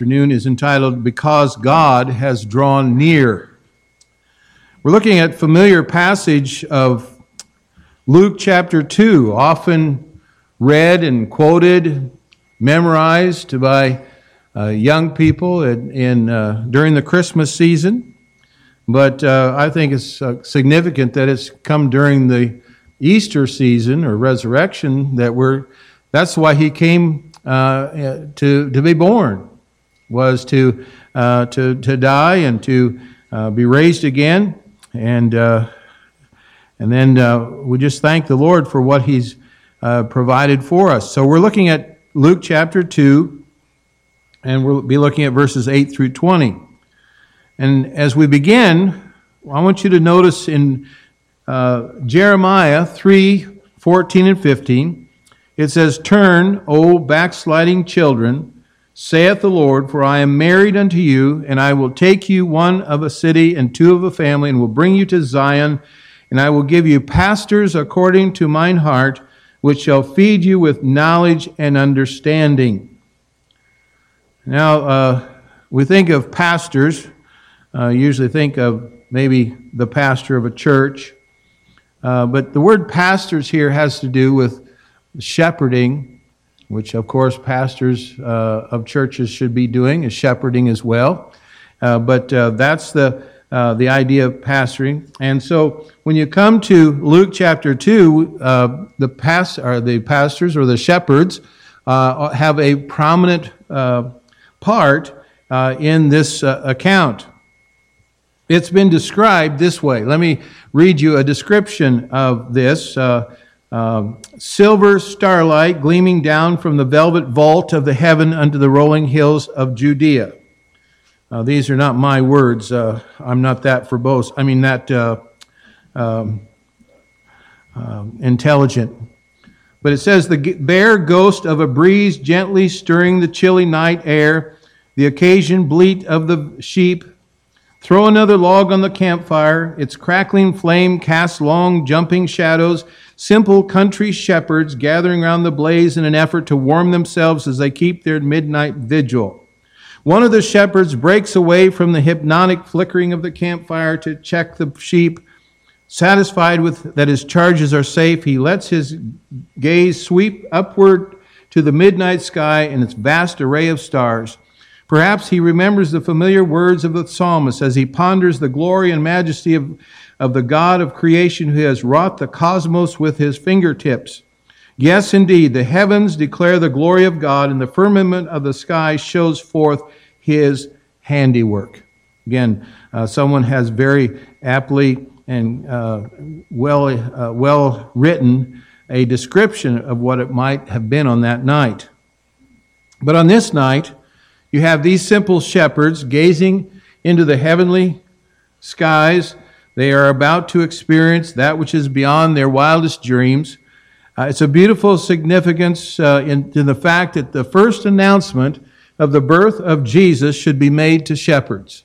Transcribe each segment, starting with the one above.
afternoon is entitled Because God Has Drawn Near. We're looking at familiar passage of Luke chapter 2, often read and quoted, memorized by uh, young people in, in uh, during the Christmas season. But uh, I think it's uh, significant that it's come during the Easter season or resurrection that we're, that's why he came uh, to, to be born, was to, uh, to, to die and to uh, be raised again. And, uh, and then uh, we just thank the Lord for what He's uh, provided for us. So we're looking at Luke chapter 2, and we'll be looking at verses 8 through 20. And as we begin, I want you to notice in Jeremiah 3 14 and 15, it says, Turn, O backsliding children, saith the Lord, for I am married unto you, and I will take you one of a city and two of a family, and will bring you to Zion, and I will give you pastors according to mine heart, which shall feed you with knowledge and understanding. Now, uh, we think of pastors, uh, usually think of maybe the pastor of a church, uh, but the word pastors here has to do with shepherding, which of course pastors uh, of churches should be doing, is shepherding as well. Uh, but uh, that's the uh, the idea of pastoring. And so when you come to Luke chapter two, uh, the past or the pastors or the shepherds uh, have a prominent part in this account. It's been described this way. Let me read you a description of this. Uh, um, silver starlight gleaming down from the velvet vault of the heaven unto the rolling hills of Judea. Uh, these are not my words. Uh, I'm not that verbose. I mean, that uh, um, um, intelligent. But it says, the bare ghost of a breeze gently stirring the chilly night air, the occasion bleat of the sheep. Throw another log on the campfire. Its crackling flame casts long jumping shadows simple country shepherds gathering around the blaze in an effort to warm themselves as they keep their midnight vigil. One of the shepherds breaks away from the hypnotic flickering of the campfire to check the sheep. Satisfied with that his charges are safe, he lets his gaze sweep upward to the midnight sky and its vast array of stars. Perhaps he remembers the familiar words of the psalmist as he ponders the glory and majesty of of the God of creation who has wrought the cosmos with his fingertips. Yes, indeed, the heavens declare the glory of God, and the firmament of the sky shows forth his handiwork. Again, uh, someone has very aptly and uh, well, uh, well written a description of what it might have been on that night. But on this night, you have these simple shepherds gazing into the heavenly skies they are about to experience that which is beyond their wildest dreams. Uh, it's a beautiful significance uh, in, in the fact that the first announcement of the birth of Jesus should be made to shepherds.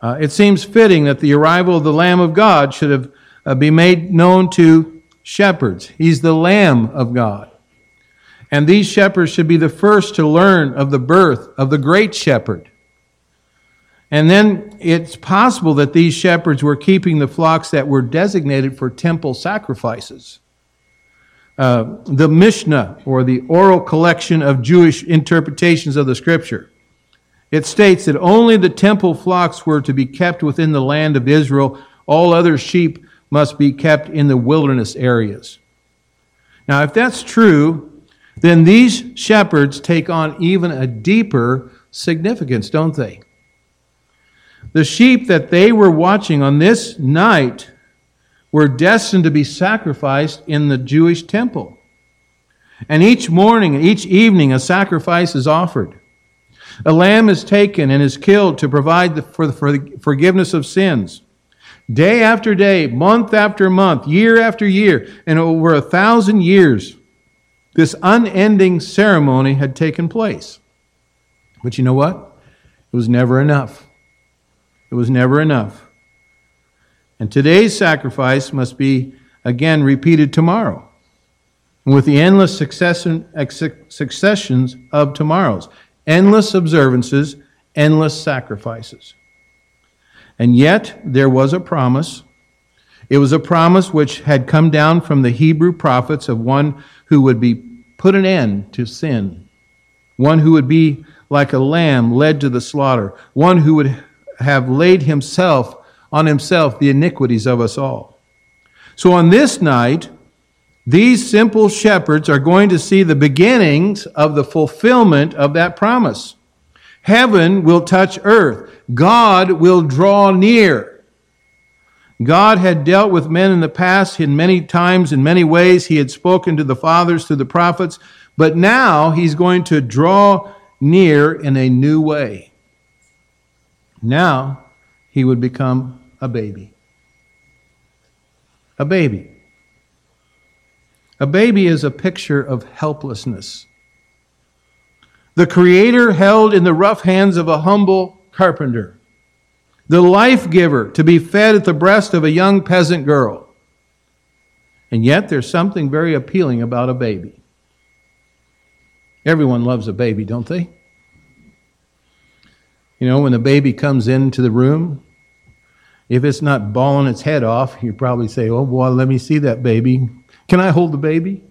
Uh, it seems fitting that the arrival of the Lamb of God should have uh, be made known to shepherds. He's the Lamb of God. And these shepherds should be the first to learn of the birth of the great shepherd. And then it's possible that these shepherds were keeping the flocks that were designated for temple sacrifices. Uh, the Mishnah, or the oral collection of Jewish interpretations of the scripture, it states that only the temple flocks were to be kept within the land of Israel. All other sheep must be kept in the wilderness areas. Now, if that's true, then these shepherds take on even a deeper significance, don't they? The sheep that they were watching on this night were destined to be sacrificed in the Jewish temple. And each morning and each evening, a sacrifice is offered. A lamb is taken and is killed to provide the, for, the, for the forgiveness of sins. Day after day, month after month, year after year, and over a thousand years, this unending ceremony had taken place. But you know what? It was never enough. It was never enough. And today's sacrifice must be again repeated tomorrow with the endless succession, successions of tomorrows. endless observances, endless sacrifices. And yet, there was a promise. It was a promise which had come down from the Hebrew prophets of one who would be put an end to sin, one who would be like a lamb led to the slaughter, one who would have laid himself on himself the iniquities of us all. So on this night, these simple shepherds are going to see the beginnings of the fulfillment of that promise. Heaven will touch earth. God will draw near. God had dealt with men in the past in many times, in many ways. He had spoken to the fathers through the prophets, but now he's going to draw near in a new way. Now he would become a baby. A baby. A baby is a picture of helplessness. The Creator held in the rough hands of a humble carpenter. The life giver to be fed at the breast of a young peasant girl. And yet, there's something very appealing about a baby. Everyone loves a baby, don't they? You know, when a baby comes into the room, if it's not bawling its head off, you probably say, Oh, boy, let me see that baby. Can I hold the baby?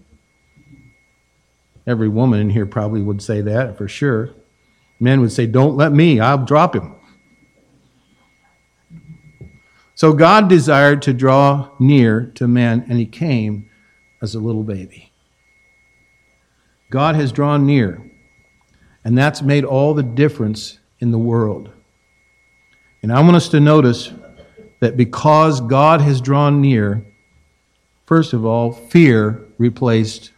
Every woman in here probably would say that for sure. Men would say, Don't let me, I'll drop him. So God desired to draw near to men, and he came as a little baby. God has drawn near, and that's made all the difference in the world. And I want us to notice that because God has drawn near, first of all, fear replaced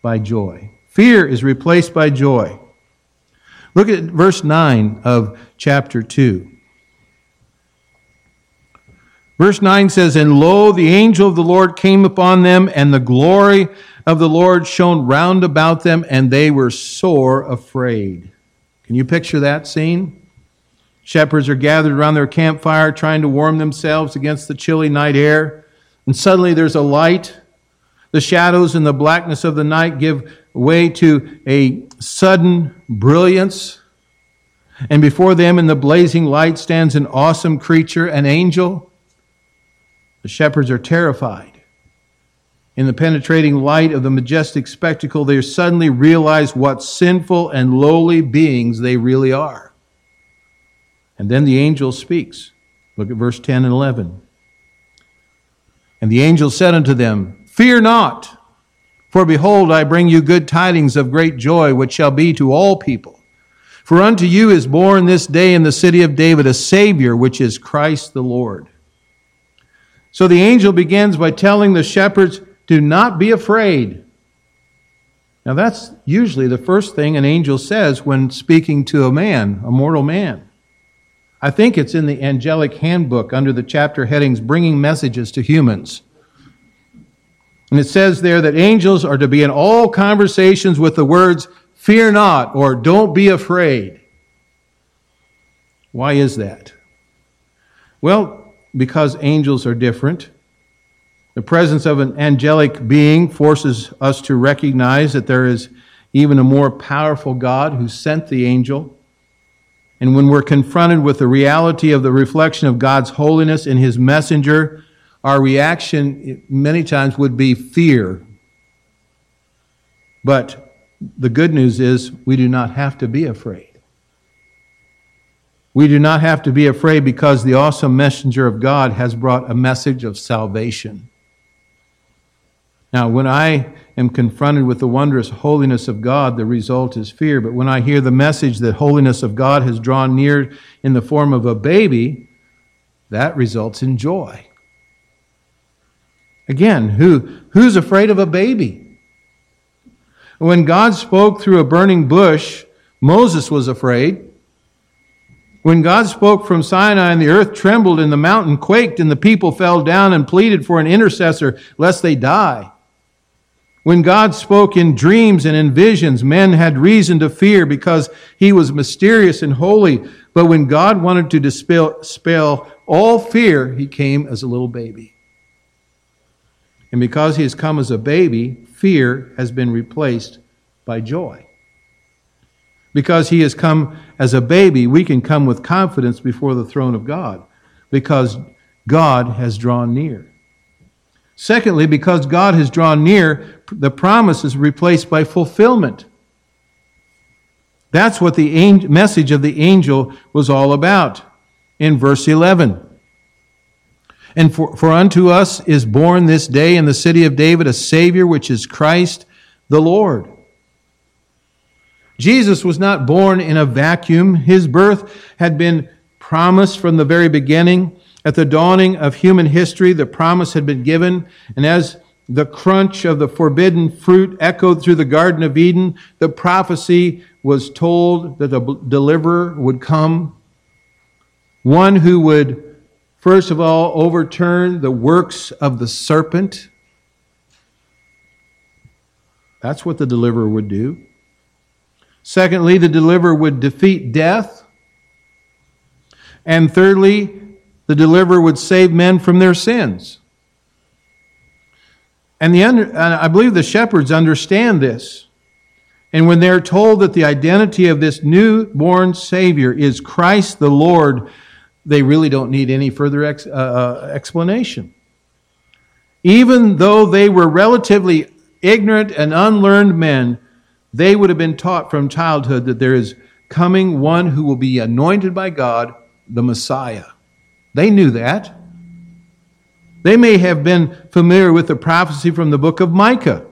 by joy. Fear is replaced by joy. Look at verse 9 of chapter 2. Verse 9 says, And lo, the angel of the Lord came upon them, and the glory of the Lord shone round about them, and they were sore afraid. Can you picture that scene? Shepherds are gathered around their campfire trying to warm themselves against the chilly night air, and suddenly there's a light. The shadows and the blackness of the night give way to a sudden brilliance. And before them in the blazing light stands an awesome creature, an angel. The shepherds are terrified. In the penetrating light of the majestic spectacle, they suddenly realize what sinful and lowly beings they really are. And then the angel speaks. Look at verse 10 and 11. And the angel said unto them, Fear not. For behold, I bring you good tidings of great joy, which shall be to all people. For unto you is born this day in the city of David a Savior, which is Christ the Lord. So the angel begins by telling the shepherds, Do not be afraid. Now, that's usually the first thing an angel says when speaking to a man, a mortal man. I think it's in the angelic handbook under the chapter headings Bringing Messages to Humans. And it says there that angels are to be in all conversations with the words, fear not, or don't be afraid. Why is that? Well, because angels are different. The presence of an angelic being forces us to recognize that there is even a more powerful God who sent the angel. And when we're confronted with the reality of the reflection of God's holiness in his messenger, our reaction many times would be fear. But the good news is we do not have to be afraid. We do not have to be afraid because the awesome messenger of God has brought a message of salvation. Now, when I am confronted with the wondrous holiness of God, the result is fear. But when I hear the message that holiness of God has drawn near in the form of a baby, that results in joy. Again, who, who's afraid of a baby? When God spoke through a burning bush, Moses was afraid. When God spoke from Sinai and the earth trembled and the mountain quaked and the people fell down and pleaded for an intercessor lest they die. When God spoke in dreams and in visions, men had reason to fear because he was mysterious and holy. But when God wanted to dispel, dispel all fear, he came as a little baby. And because he has come as a baby, fear has been replaced by joy. Because he has come as a baby, we can come with confidence before the throne of God because God has drawn near. Secondly, because God has drawn near, the promise is replaced by fulfillment. That's what the message of the angel was all about in verse 11. And for, for unto us is born this day in the city of David a Savior, which is Christ the Lord. Jesus was not born in a vacuum. His birth had been promised from the very beginning. At the dawning of human history, the promise had been given, and as the crunch of the forbidden fruit echoed through the Garden of Eden, the prophecy was told that the deliverer would come, one who would, first of all, overturn the works of the serpent. That's what the deliverer would do. Secondly, the deliverer would defeat death. And thirdly, the deliverer would save men from their sins. And the under, I believe the shepherds understand this. And when they're told that the identity of this newborn Savior is Christ the Lord, they really don't need any further ex, uh, uh, explanation. Even though they were relatively ignorant and unlearned men, they would have been taught from childhood that there is coming one who will be anointed by God, the Messiah. They knew that. They may have been familiar with the prophecy from the book of Micah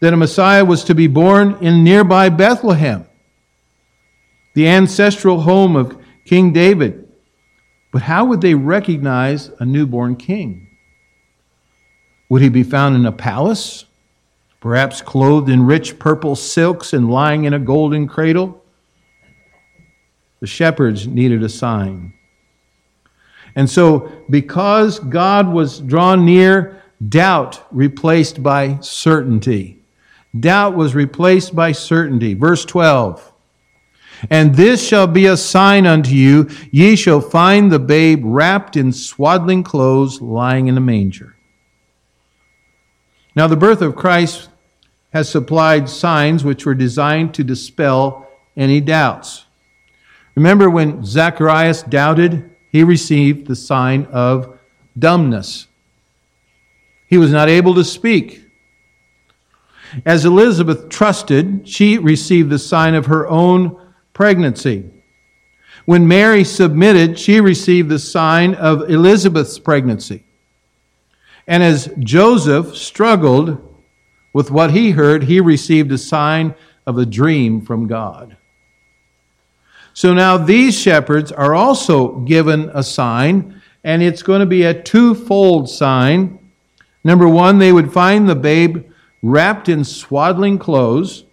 that a Messiah was to be born in nearby Bethlehem, the ancestral home of King David. But how would they recognize a newborn king? Would he be found in a palace? Perhaps clothed in rich purple silks and lying in a golden cradle. The shepherds needed a sign. And so, because God was drawn near, doubt replaced by certainty. Doubt was replaced by certainty. Verse 12. And this shall be a sign unto you ye shall find the babe wrapped in swaddling clothes, lying in a manger. Now, the birth of Christ has supplied signs which were designed to dispel any doubts. Remember when Zacharias doubted, he received the sign of dumbness. He was not able to speak. As Elizabeth trusted, she received the sign of her own pregnancy. When Mary submitted, she received the sign of Elizabeth's pregnancy. And as Joseph struggled with what he heard, he received a sign of a dream from God. So now these shepherds are also given a sign, and it's going to be a twofold sign. Number one, they would find the babe wrapped in swaddling clothes.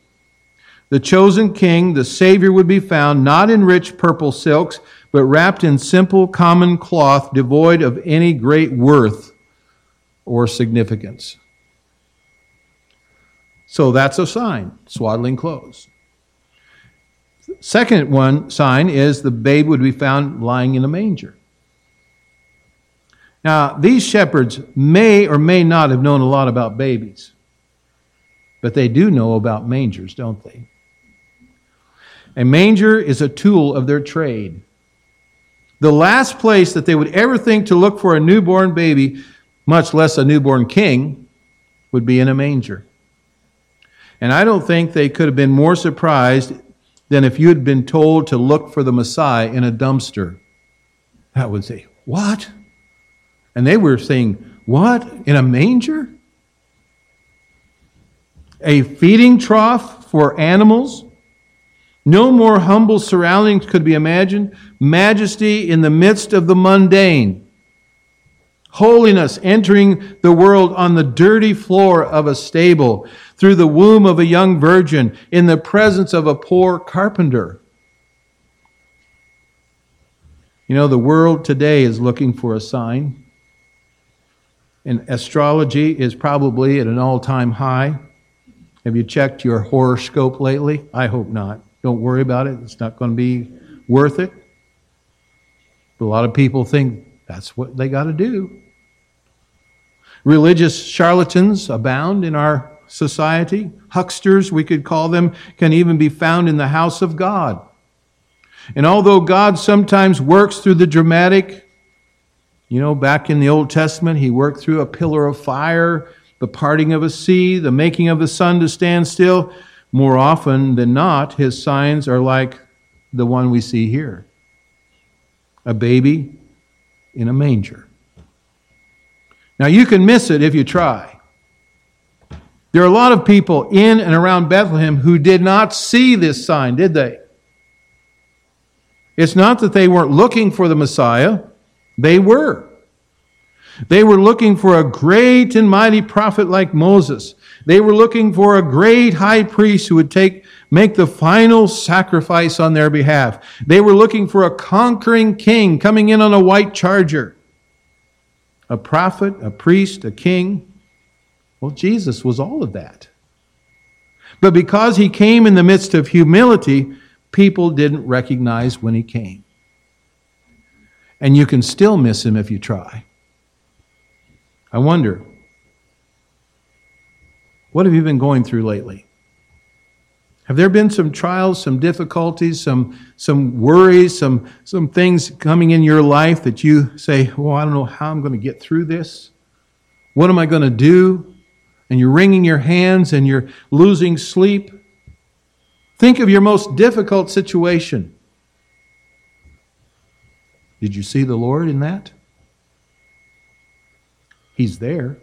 The chosen king, the Savior, would be found not in rich purple silks, but wrapped in simple common cloth devoid of any great worth or significance. So that's a sign, swaddling clothes. Second one sign is the babe would be found lying in a manger. Now, these shepherds may or may not have known a lot about babies, but they do know about mangers, don't they? A manger is a tool of their trade. The last place that they would ever think to look for a newborn baby, much less a newborn king, would be in a manger. And I don't think they could have been more surprised than if you had been told to look for the Messiah in a dumpster. That would say, What? And they were saying, What? In a manger? A feeding trough for animals? No more humble surroundings could be imagined. Majesty in the midst of the mundane. Holiness entering the world on the dirty floor of a stable through the womb of a young virgin in the presence of a poor carpenter. You know, the world today is looking for a sign. And astrology is probably at an all time high. Have you checked your horoscope lately? I hope not. Don't worry about it. It's not going to be worth it. But a lot of people think that's what they got to do. Religious charlatans abound in our society. Hucksters, we could call them, can even be found in the house of God. And although God sometimes works through the dramatic, you know, back in the Old Testament, he worked through a pillar of fire, the parting of a sea, the making of the sun to stand still. More often than not, his signs are like the one we see here a baby in a manger. Now, you can miss it if you try. There are a lot of people in and around Bethlehem who did not see this sign, did they? It's not that they weren't looking for the Messiah, they were. They were looking for a great and mighty prophet like Moses. They were looking for a great high priest who would take, make the final sacrifice on their behalf. They were looking for a conquering king coming in on a white charger. A prophet, a priest, a king. Well, Jesus was all of that. But because he came in the midst of humility, people didn't recognize when he came. And you can still miss him if you try. I wonder, what have you been going through lately? Have there been some trials, some difficulties, some, some worries, some, some things coming in your life that you say, Well, I don't know how I'm going to get through this? What am I going to do? And you're wringing your hands and you're losing sleep. Think of your most difficult situation. Did you see the Lord in that? He's there.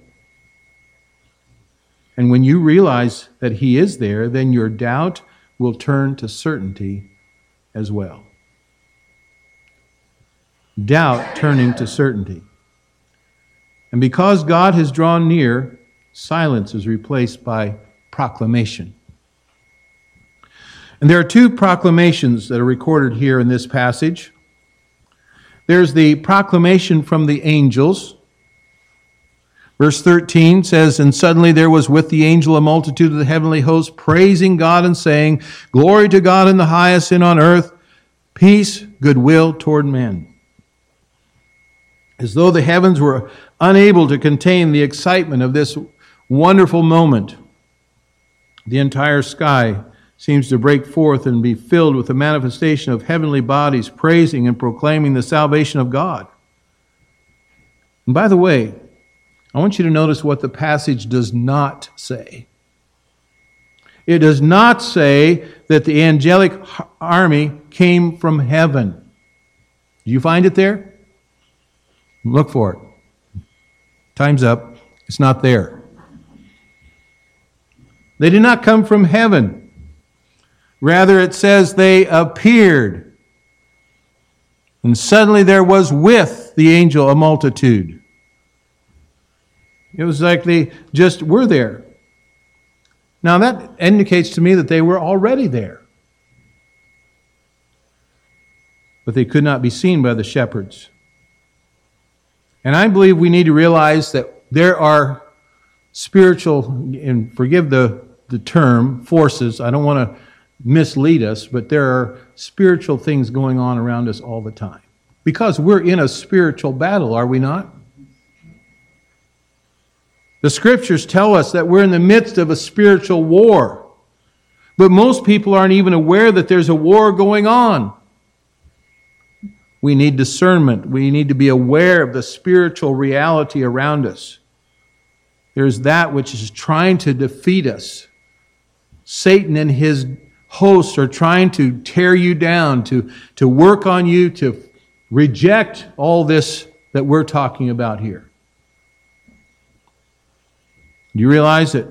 And when you realize that He is there, then your doubt will turn to certainty as well. Doubt turning to certainty. And because God has drawn near, silence is replaced by proclamation. And there are two proclamations that are recorded here in this passage. There's the proclamation from the angels. Verse 13 says, And suddenly there was with the angel a multitude of the heavenly host, praising God and saying, Glory to God in the highest, and on earth, peace, goodwill toward men. As though the heavens were unable to contain the excitement of this wonderful moment, the entire sky seems to break forth and be filled with the manifestation of heavenly bodies praising and proclaiming the salvation of God. And by the way, I want you to notice what the passage does not say. It does not say that the angelic army came from heaven. Do you find it there? Look for it. Time's up. It's not there. They did not come from heaven. Rather, it says they appeared. And suddenly there was with the angel a multitude. It was like they just were there. Now, that indicates to me that they were already there. But they could not be seen by the shepherds. And I believe we need to realize that there are spiritual, and forgive the, the term, forces. I don't want to mislead us, but there are spiritual things going on around us all the time. Because we're in a spiritual battle, are we not? The scriptures tell us that we're in the midst of a spiritual war. But most people aren't even aware that there's a war going on. We need discernment. We need to be aware of the spiritual reality around us. There's that which is trying to defeat us. Satan and his hosts are trying to tear you down, to, to work on you, to reject all this that we're talking about here. Do you realize that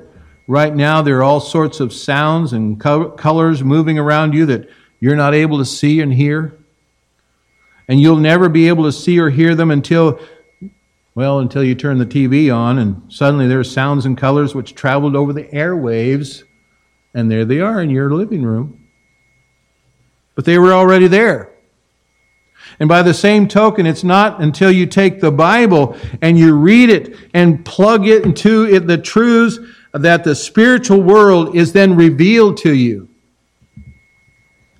right now there are all sorts of sounds and co- colors moving around you that you're not able to see and hear? And you'll never be able to see or hear them until, well, until you turn the TV on and suddenly there are sounds and colors which traveled over the airwaves and there they are in your living room. But they were already there. And by the same token, it's not until you take the Bible and you read it and plug it into it, the truths that the spiritual world is then revealed to you.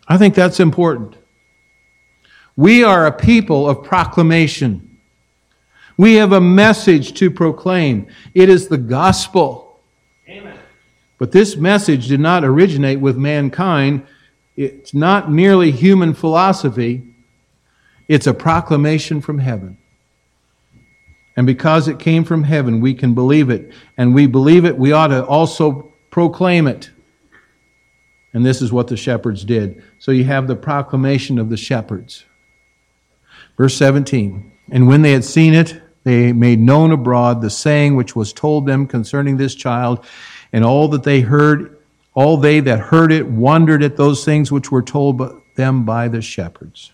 I think that's important. We are a people of proclamation. We have a message to proclaim. It is the gospel. Amen. But this message did not originate with mankind. It's not merely human philosophy, it's a proclamation from heaven. And because it came from heaven, we can believe it. And we believe it, we ought to also proclaim it. And this is what the shepherds did. So you have the proclamation of the shepherds. Verse 17 And when they had seen it, they made known abroad the saying which was told them concerning this child, and all that they heard, all they that heard it wondered at those things which were told them by the shepherds.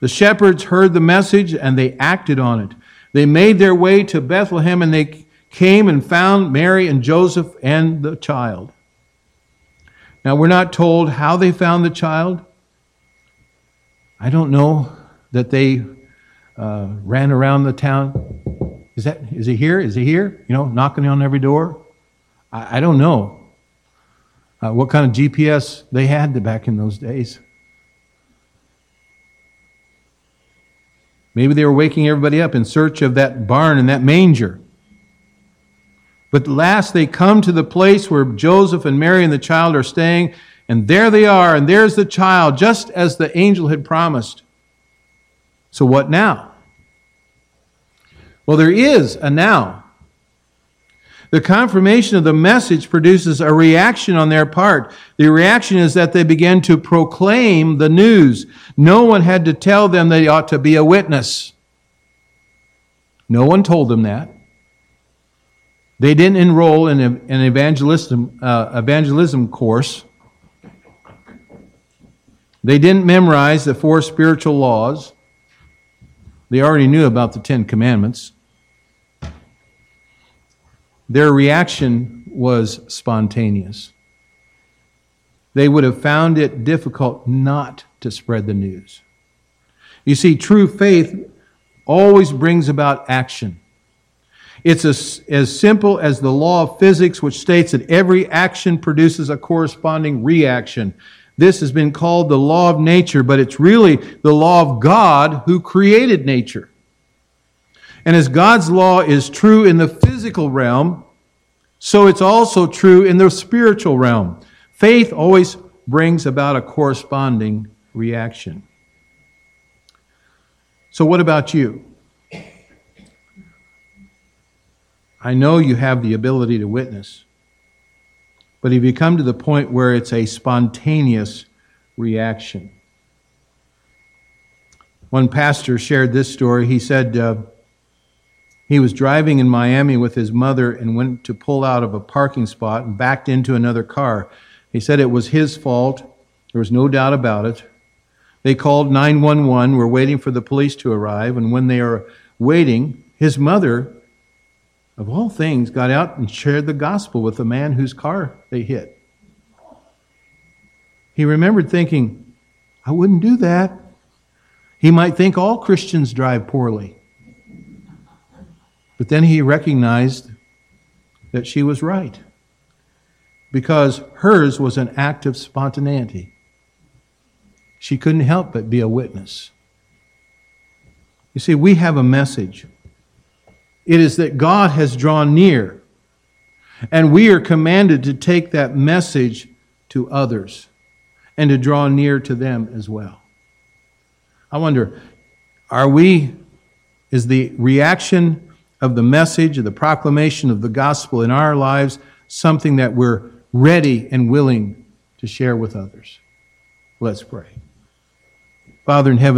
The shepherds heard the message and they acted on it. They made their way to Bethlehem and they came and found Mary and Joseph and the child. Now, we're not told how they found the child. I don't know that they uh, ran around the town. Is that is he here? Is he here? You know, knocking on every door. I, I don't know uh, what kind of GPS they had back in those days. Maybe they were waking everybody up in search of that barn and that manger. But last they come to the place where Joseph and Mary and the child are staying, and there they are, and there's the child, just as the angel had promised. So what now? Well, there is a now. The confirmation of the message produces a reaction on their part. The reaction is that they begin to proclaim the news. No one had to tell them they ought to be a witness. No one told them that. They didn't enroll in an evangelism, uh, evangelism course. They didn't memorize the four spiritual laws. They already knew about the Ten Commandments. Their reaction was spontaneous. They would have found it difficult not to spread the news. You see, true faith always brings about action. It's as, as simple as the law of physics, which states that every action produces a corresponding reaction. This has been called the law of nature, but it's really the law of God who created nature. And as God's law is true in the physical realm, so it's also true in the spiritual realm. Faith always brings about a corresponding reaction. So, what about you? I know you have the ability to witness, but have you come to the point where it's a spontaneous reaction? One pastor shared this story. He said uh, he was driving in Miami with his mother and went to pull out of a parking spot and backed into another car. He said it was his fault. There was no doubt about it. They called 911, were waiting for the police to arrive, and when they are waiting, his mother of all things, got out and shared the gospel with the man whose car they hit. He remembered thinking, I wouldn't do that. He might think all Christians drive poorly. Then he recognized that she was right because hers was an act of spontaneity. She couldn't help but be a witness. You see, we have a message. It is that God has drawn near. And we are commanded to take that message to others and to draw near to them as well. I wonder, are we, is the reaction of the message, of the proclamation of the gospel in our lives something that we're ready and willing to share with others? Let's pray. Father in heaven,